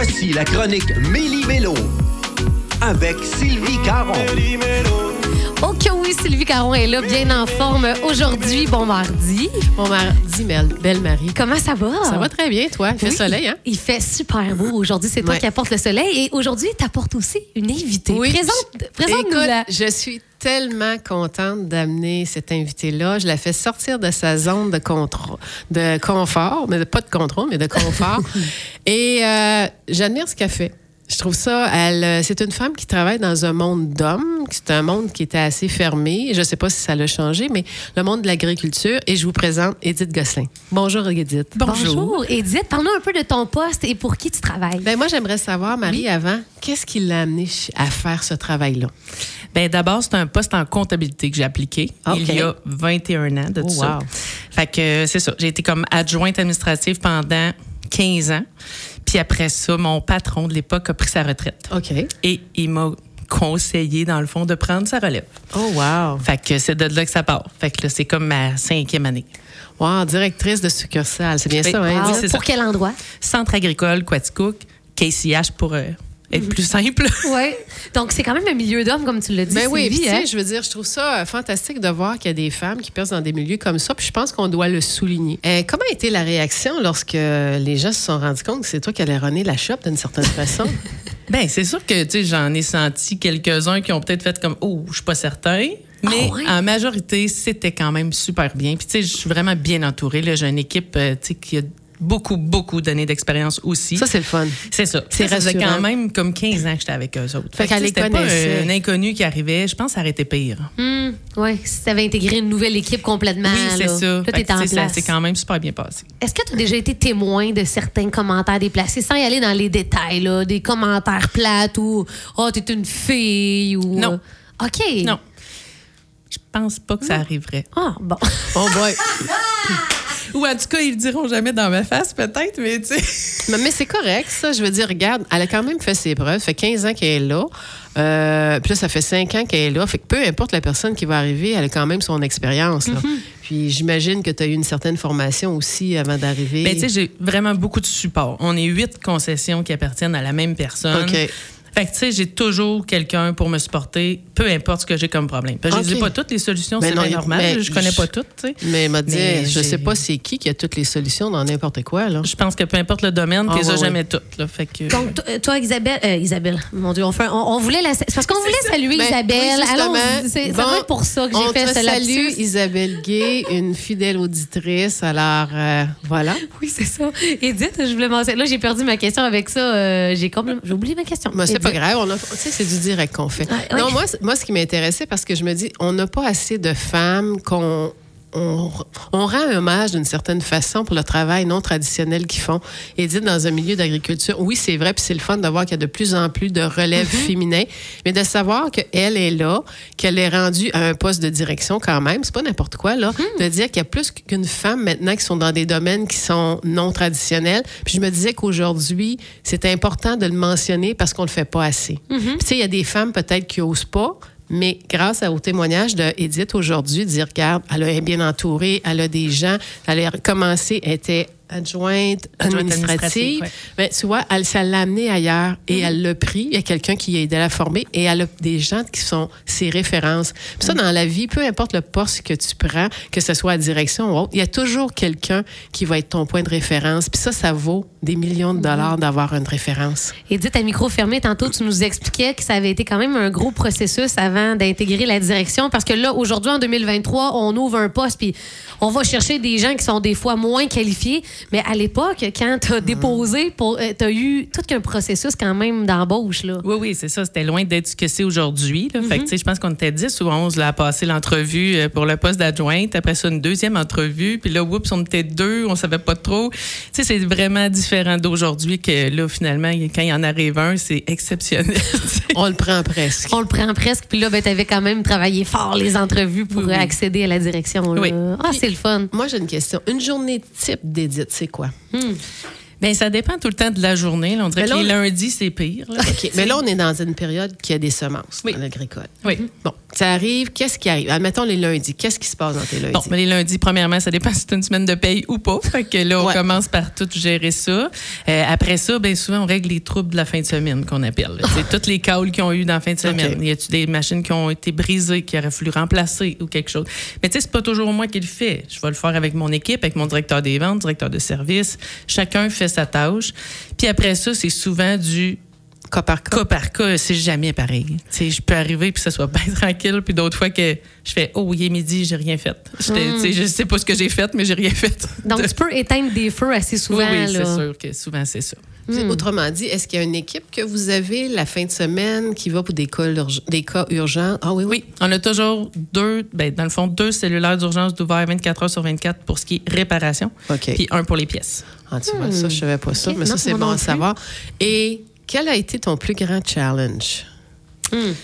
Voici la chronique Méli-Mélo avec Sylvie Caron. Ok, oui, Sylvie Caron est là, bien en forme aujourd'hui. Bon mardi. Bon mardi, belle, belle Marie. Comment ça va? Ça va très bien, toi? Il fait Oui, soleil, hein? Il fait super beau. Aujourd'hui, c'est toi Ouais. qui apporte le soleil. Et aujourd'hui, tu apportes aussi une invitée. Présente, présente-nous la. Je suis tellement contente d'amener cette invitée-là. Je la fais sortir de sa zone de, contrôle, de confort, mais de- pas de contrôle, mais de confort. Et euh, j'admire ce qu'elle fait. Je trouve ça, elle, euh, c'est une femme qui travaille dans un monde d'hommes. C'est un monde qui était assez fermé. Je ne sais pas si ça l'a changé, mais le monde de l'agriculture. Et je vous présente Edith Gosselin. Bonjour, Edith. Bonjour, Edith. Parle-nous un peu de ton poste et pour qui tu travailles. Ben moi, j'aimerais savoir, Marie, avant, qu'est-ce qui l'a amené à faire ce travail-là? Ben d'abord, c'est un poste en comptabilité que j'ai appliqué OK. il y a 21 ans de Oh, tout ça. wow. Fait que euh, c'est ça. J'ai été comme adjointe administrative pendant 15 ans. Puis après ça, mon patron de l'époque a pris sa retraite. OK. Et il m'a conseillé, dans le fond, de prendre sa relève. Oh, wow. Fait que c'est de là que ça part. Fait que là, c'est comme ma cinquième année. Wow, directrice de succursale. C'est bien Oui. ça, hein? Ah, c'est pour ça. quel endroit? Centre agricole, Quaticook, KCH pour euh, être plus simple. Oui. Donc, c'est quand même un milieu d'hommes, comme tu l'as dit. Ben oui, tu hein? sais, je veux dire, je trouve ça euh, fantastique de voir qu'il y a des femmes qui percent dans des milieux comme ça, puis je pense qu'on doit le souligner. Euh, comment a été la réaction lorsque les gens se sont rendus compte que c'est toi qui allais runner la shop d'une certaine façon? Ben, c'est sûr que tu sais, j'en ai senti quelques-uns qui ont peut-être fait comme oh, je suis pas certain. Mais Ah ouais? en majorité, c'était quand même super bien. Puis tu sais, je suis vraiment bien entourée. là. J'ai une équipe euh, tu sais, qui a beaucoup, beaucoup d'années d'expérience aussi. ça, c'est le fun. c'est ça. c'est Ça faisait quand même comme 15 ans que j'étais avec eux autres. Fait qu'elle les c'était pas un inconnu qui arrivait. Je pense que ça aurait été pire. Hmm, oui, si tu avais intégré une nouvelle équipe complètement. oui, c'est ça. Là, Fait t'es en place. s'est quand même super bien passé. Est-ce que tu as déjà été témoin de certains commentaires déplacés, sans y aller dans les détails, là, des commentaires plates ou Oh, t'es une fille ou. Non. OK. Non. Je pense pas que ça arriverait. Ah, bon. Oh boy. Ou en tout cas, ils le diront jamais dans ma face, peut-être, mais tu sais. mais mais c'est correct, ça. Je veux dire, regarde, elle a quand même fait ses preuves. Ça fait 15 ans qu'elle est là. Euh, puis là, ça fait 5 ans qu'elle est là. Fait que peu importe la personne qui va arriver, elle a quand même son expérience. là. Puis j'imagine que tu as eu une certaine formation aussi avant d'arriver. Ben, tu sais, j'ai vraiment beaucoup de support. On est huit concessions qui appartiennent à la même personne. OK. Fait que, tu sais, j'ai toujours quelqu'un pour me supporter, peu importe ce que j'ai comme problème. Parce que je n'ai pas toutes les solutions, c'est bien normal. mais je connais pas toutes, tu sais. Mais elle m'a dit, Mais je sais pas c'est qui qui a toutes les solutions dans n'importe quoi. Là. Je pense que peu importe le domaine, tu les as ouais, jamais toutes. Là. Fait que, Donc, to- toi, Isabelle, euh, Isabelle, mon Dieu, on, fait, un- on, on voulait la. Parce qu'on voulait saluer Ben, Isabelle. oui, c'est Bon, être pour ça que j'ai fait ce lapsus. Isabelle Gay, une fidèle auditrice. Alors, euh, voilà. Oui, c'est ça. Edith, je voulais mentionner. Là, j'ai perdu ma question avec ça. euh, j'ai complètement- j'ai oublié ma question. C'est pas grave. On a- Tu sais, c'est du direct qu'on fait. Ah, oui. Non, moi, moi, ce qui m'intéressait, parce que je me dis, on n'a pas assez de femmes qu'on. On, on rend hommage d'une certaine façon pour le travail non traditionnel qu'ils font. Edith, dans un milieu d'agriculture, oui, c'est vrai, puis c'est le fun de voir qu'il y a de plus en plus de relèves Mm-hmm. féminins, mais de savoir qu'elle est là, qu'elle est rendue à un poste de direction quand même, c'est pas n'importe quoi, là, Mm. de dire qu'il y a plus qu'une femme maintenant qui sont dans des domaines qui sont non traditionnels. Puis je me disais qu'aujourd'hui, c'est important de le mentionner parce qu'on le fait pas assez. Puis tu sais, il y a des femmes peut-être qui osent pas, mais grâce au témoignage de Edith aujourd'hui, dire, regarde, elle est bien entourée, elle a des gens, elle a commencé, elle était adjointe Adjointe administrative. ouais. Ben, tu vois, elle, ça l'a amenée ailleurs et elle l'a pris. Il y a quelqu'un qui a aidé à la former et elle a des gens qui sont ses références. Puis ça, dans la vie, peu importe le poste que tu prends, que ce soit à direction ou autre, il y a toujours quelqu'un qui va être ton point de référence. Puis ça, ça vaut des millions de dollars d'avoir une référence. Edith, à micro fermé, tantôt, tu nous expliquais que ça avait été quand même un gros processus avant d'intégrer la direction. Parce que là, aujourd'hui, en 2023, on ouvre un poste, puis on va chercher des gens qui sont des fois moins qualifiés. Mais à l'époque, quand tu as déposé, tu as eu tout qu'un processus quand même d'embauche. là. Oui, oui, c'est ça. C'était loin d'être ce que c'est aujourd'hui. là. Mm-hmm. Fait que, tu sais, je pense qu'on était 10 ou 11 là, à passer l'entrevue euh, pour le poste d'adjointe. Après ça, une deuxième entrevue. Puis là, oups, on était deux, on savait pas trop. Tu sais, c'est vraiment différent d'aujourd'hui que là, finalement, quand il en arrive un, c'est exceptionnel. On le prend presque. On le prend presque, puis là, ben, tu avais quand même travaillé fort les entrevues pour Oui, oui. accéder à la direction. là. Oui. Ah, c'est le fun. Moi, j'ai une question. Une journée type d'Edith, c'est quoi? Bien, ça dépend tout le temps de la journée. là. On dirait là, que les on- lundis, c'est pire. là. Mais là, on est dans une période qui a des semences Oui. dans l'agricole. Oui. Bon, Ça arrive, qu'est-ce qui arrive? Admettons les lundis, qu'est-ce qui se passe dans tes lundis? Bon, mais les lundis, premièrement, ça dépend si c'est une semaine de paye ou pas. Fait que là, on Ouais. commence par tout gérer ça. Euh, après ça, bien souvent, on règle les troubles de la fin de semaine qu'on appelle. C'est toutes les calls qu'ils ont eu dans la fin de semaine. OK. Y a-tu des machines qui ont été brisées, qu'il aurait fallu remplacer ou quelque chose? Mais tu sais, c'est pas toujours moi qui le fais. Je vais le faire avec mon équipe, avec mon directeur des ventes, directeur de service. Chacun fait sa tâche. Puis après ça, c'est souvent du Cas par cas. cas par cas, c'est jamais pareil. Tu sais, je peux arriver puis ça soit bien tranquille, puis d'autres fois que je fais oh il est midi, j'ai rien fait. Sais, Je sais pas ce que j'ai fait, mais j'ai rien fait. Donc, tu peux éteindre des feux assez oui, souvent. oui, c'est là. sûr que souvent c'est ça. Puis, Autrement dit, est-ce qu'il y a une équipe que vous avez la fin de semaine qui va pour des cas, urg- des cas urgents? Ah oui, oui. Oui, on a toujours deux, ben, dans le fond, deux cellulaires d'urgence d'ouvert 24 heures sur 24 pour ce qui est réparation, OK. puis un pour les pièces. Ah, tu vois, ça, je savais pas ça, mais ça, c'est bon à savoir. Et quel a été ton plus grand challenge?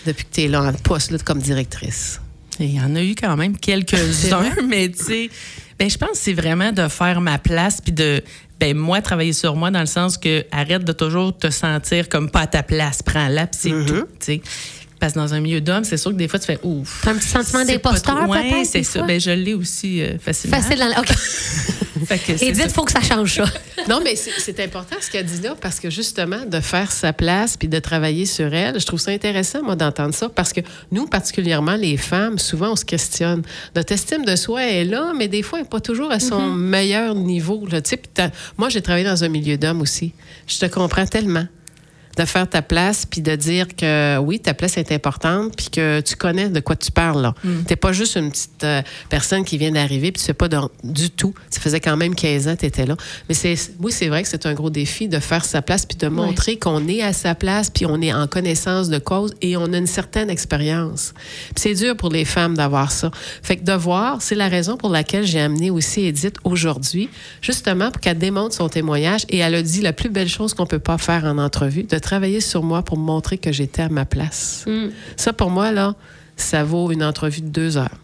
Depuis que tu es là en poste là, comme directrice? Il y en a eu quand même quelques-uns, mais tu sais, ben, je pense que c'est vraiment de faire ma place puis de, ben, moi, travailler sur moi dans le sens que arrête de toujours te sentir comme pas à ta place, prends-la puis c'est Mm-hmm. tout, tu sais. Parce que dans un milieu d'hommes, c'est sûr que des fois, tu fais ouf. T'as un petit sentiment c'est d'imposteur, peut-être, c'est des ça. Ben, je l'ai aussi euh, facilement. Facile dans la- OK. C'est Edith, ça. il faut que ça change ça. Non, mais c'est c'est important ce qu'elle dit là, parce que justement, de faire sa place puis de travailler sur elle, je trouve ça intéressant, moi, d'entendre ça, parce que nous, particulièrement les femmes, souvent, on se questionne. Notre estime de soi est là, mais des fois, elle n'est pas toujours à son meilleur niveau. Là, moi, j'ai travaillé dans un milieu d'hommes aussi. Je te comprends tellement de faire ta place puis de dire que oui, ta place est importante puis que tu connais de quoi tu parles. là. T'es pas juste une petite euh, personne qui vient d'arriver puis tu sais pas de- du tout. Ça faisait quand même 15 ans que tu étais là. Mais c'est oui, c'est vrai que c'est un gros défi de faire sa place puis de montrer qu'on est à sa place puis on est en connaissance de cause et on a une certaine expérience. Puis c'est dur pour les femmes d'avoir ça. Fait que de voir, c'est la raison pour laquelle j'ai amené aussi Edith aujourd'hui, justement pour qu'elle démontre son témoignage et elle a dit la plus belle chose qu'on peut pas faire en entrevue, de travailler sur moi pour me montrer que j'étais à ma place. Ça, pour moi, là, ça vaut une entrevue de deux heures.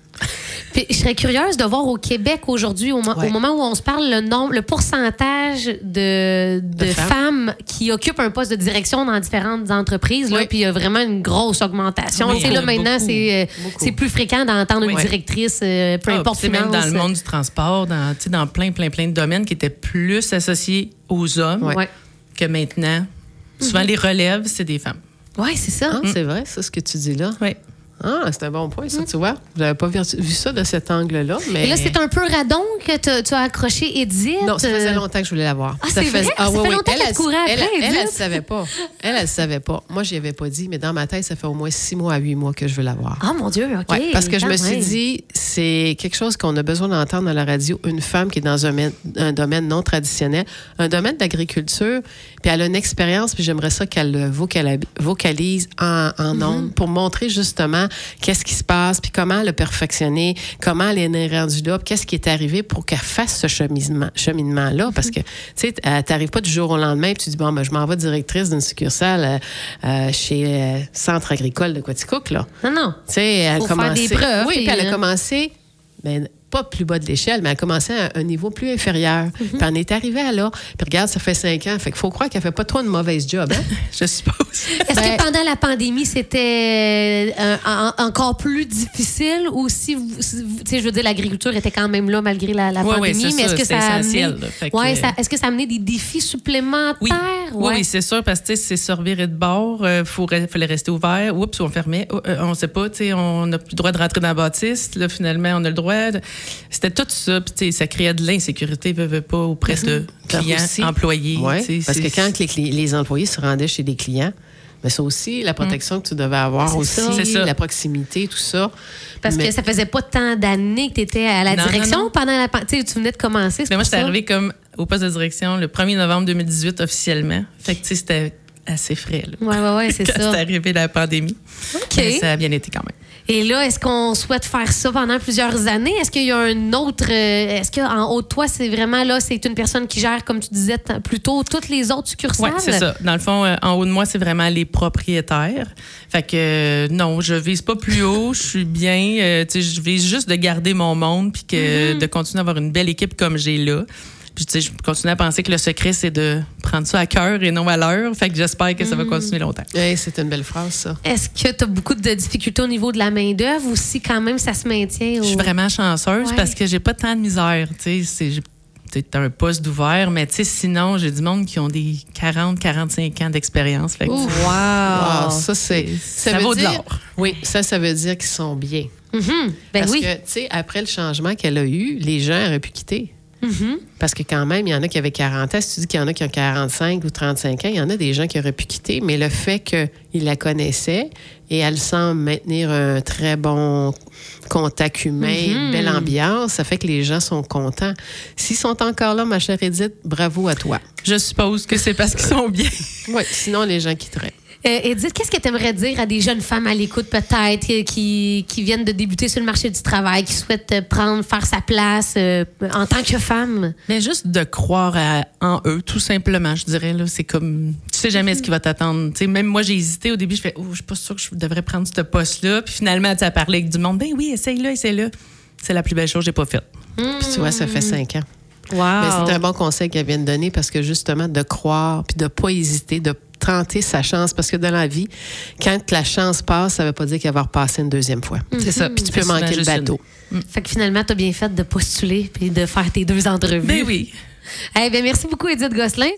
Puis, je serais curieuse de voir au Québec aujourd'hui, au, mo- Ouais. au moment où on se parle, le nombre, le pourcentage de, de De femmes. femmes. qui occupent un poste de direction dans différentes entreprises. Là, puis il y a vraiment une grosse augmentation. Oui, Tu sais, là, maintenant, c'est, euh, c'est plus fréquent d'entendre une directrice, euh, peu Ah, importe c'est même dans le monde du transport, dans, tu sais, dans plein, plein, plein de domaines qui étaient plus associés aux hommes. Ouais. que maintenant. Souvent, les relèves, c'est des femmes. Ouais, c'est ça. Ah, C'est vrai, ça, ce que tu dis là. Oui. Ah, c'est un bon point, ça, tu vois. Je n'avais pas vu, vu ça de cet angle-là, mais... Et là, c'est un peu radon que tu as accroché Edith? Non, ça faisait longtemps que je voulais la voir. Ah, c'est vrai? Ça fait oui, oui. longtemps Elle, qu'elle elle- courait elle, après, elle, elle, Edith. elle savait pas. Elle, elle savait pas. Moi, je n'y avais pas dit, mais dans ma tête, ça fait au moins six mois à huit mois que je veux la voir. Ah, mon Dieu, OK. Ouais, parce que je me Ah, suis dit, c'est quelque chose qu'on a besoin d'entendre à la radio. Une femme qui est dans un, domaine- un domaine non traditionnel, un domaine d'agriculture, puis elle a une expérience, puis j'aimerais ça qu'elle vocalise en, en ondes pour montrer justement qu'est-ce qui se passe, puis comment le perfectionner, comment elle est rendue là, puis qu'est-ce qui est arrivé pour qu'elle fasse ce cheminement- cheminement-là. Parce que, tu sais, t'arrives pas du jour au lendemain, puis tu dis, bon, ben, je m'en vais directrice d'une succursale euh, euh, chez euh, Centre agricole de Quaticook, là. Non, non. Tu sais, elle a commencé. des preuves, Oui, puis, elle a euh, commencé, ben, pas plus bas de l'échelle, mais elle a commencé à un niveau plus inférieur. Mhm. Puis on est arrivé à là. Puis regarde, ça fait cinq ans. Fait qu'il faut croire qu'elle fait pas trop une mauvaise job. Hein? Je suppose. Est-ce Ben- que pendant la pandémie, c'était euh, en- encore plus difficile ou si, si tu sais, je veux dire, l'agriculture était quand même là malgré la, pandémie, ouais, mais est-ce que ça amené, que- ouais, ça- est-ce que ça a amené des défis supplémentaires? Oui, oui, Ouais. oui, c'est sûr, parce que tu sais, c'est se revirer de bord, il fallait rester ouvert. Oups, on fermait. Oh, euh, on sait pas, tu sais, on n'a plus le droit de rentrer dans la bâtisse. Là, finalement, on a le droit. de- C'était tout ça. Puis, tu sais, ça créait de l'insécurité, veut, pas, auprès de Par clients, aussi- employés. Ouais, parce que quand les, les employés se rendaient chez des clients, mais ça aussi, la protection que tu devais avoir aussi, ça. C'est ça. la proximité, tout ça. Parce Mais- que ça faisait pas tant d'années que tu étais à la Non, direction non, non. pendant la pandémie. Tu venais de commencer. c'est Mais moi, j'étais arrivée comme au poste de direction le 1er novembre 2018 officiellement. Fait que, tu sais, c'était assez frais, là. Ouais, ouais, ouais, c'est Quand ça. c'est arrivé la pandémie. OK. Mais ça a bien été quand même. Et là, est-ce qu'on souhaite faire ça pendant plusieurs années? Est-ce qu'il y a un autre. euh, est-ce qu'en haut de toi, c'est vraiment là, c'est une personne qui gère, comme tu disais t- plus tôt, toutes les autres Oui, succursales? c'est ça. Dans le fond, euh, en haut de moi, c'est vraiment les propriétaires. Fait que euh, non, je vise pas plus haut. Je suis bien. euh, tu sais, je vise juste de garder mon monde puis que de continuer à avoir une belle équipe comme j'ai là. Puis Puis, tu sais, je continue à penser que le secret, c'est de prendre ça à cœur et non à l'heure. Fait que j'espère que ça va continuer longtemps. Hey, c'est une belle phrase, ça. Est-ce que tu as beaucoup de difficultés au niveau de la main-d'œuvre ou si quand même ça se maintient? Au... Je suis vraiment chanceuse Ouais. parce que j'ai pas tant de misère. Tu sais, c'est un poste d'ouvert, mais tu sais, sinon, j'ai du monde qui ont des 40, 45 ans d'expérience. Fait que Ouf. tu- Wow! Wow, ça, c'est. ça veut vaut de dire- l'or. Oui, ça, ça veut dire qu'ils sont bien. Mhm. Ben Parce oui. que, tu sais, après le changement qu'elle a eu, les gens auraient pu quitter. Mhm. Parce que quand même, il y en a qui avaient 40 ans. Si tu dis qu'il y en a qui ont 45 ou 35 ans, il y en a des gens qui auraient pu quitter. Mais le fait qu'ils la connaissaient et elle semble maintenir un très bon contact humain, une belle ambiance, ça fait que les gens sont contents. S'ils sont encore là, ma chère Edith, bravo à toi. Je suppose que c'est parce qu'ils sont bien. Oui, sinon les gens quitteraient. Euh, Edith, qu'est-ce que tu aimerais dire à des jeunes femmes à l'écoute, peut-être, qui, qui viennent de débuter sur le marché du travail, qui souhaitent euh, prendre, faire sa place euh, en tant que femme? Mais juste de croire à- en eux, tout simplement, je dirais. là C'est comme, tu sais jamais ce qui va t'attendre. Tu sais, même moi, j'ai hésité au début. Je fais, oh, je suis pas sûre que je devrais prendre ce poste-là. Puis finalement, tu as parlé avec du monde. Ben oui, essaye-le, essaye-le. C'est la plus belle chose que j'ai pas faite. Puis tu vois, ça fait cinq ans. Wow! Mais c'est un bon conseil qu'elle vient de donner parce que justement, de croire puis de pas hésiter, de tenter sa chance. Parce que dans la vie, quand la chance passe, ça veut pas dire qu'elle va repasser une deuxième fois. C'est ça. Puis tu peux manquer le bateau. Fait que finalement, tu as bien fait de postuler puis de faire tes deux entrevues. Ben oui. Eh bien, merci beaucoup, Edith Gosselin.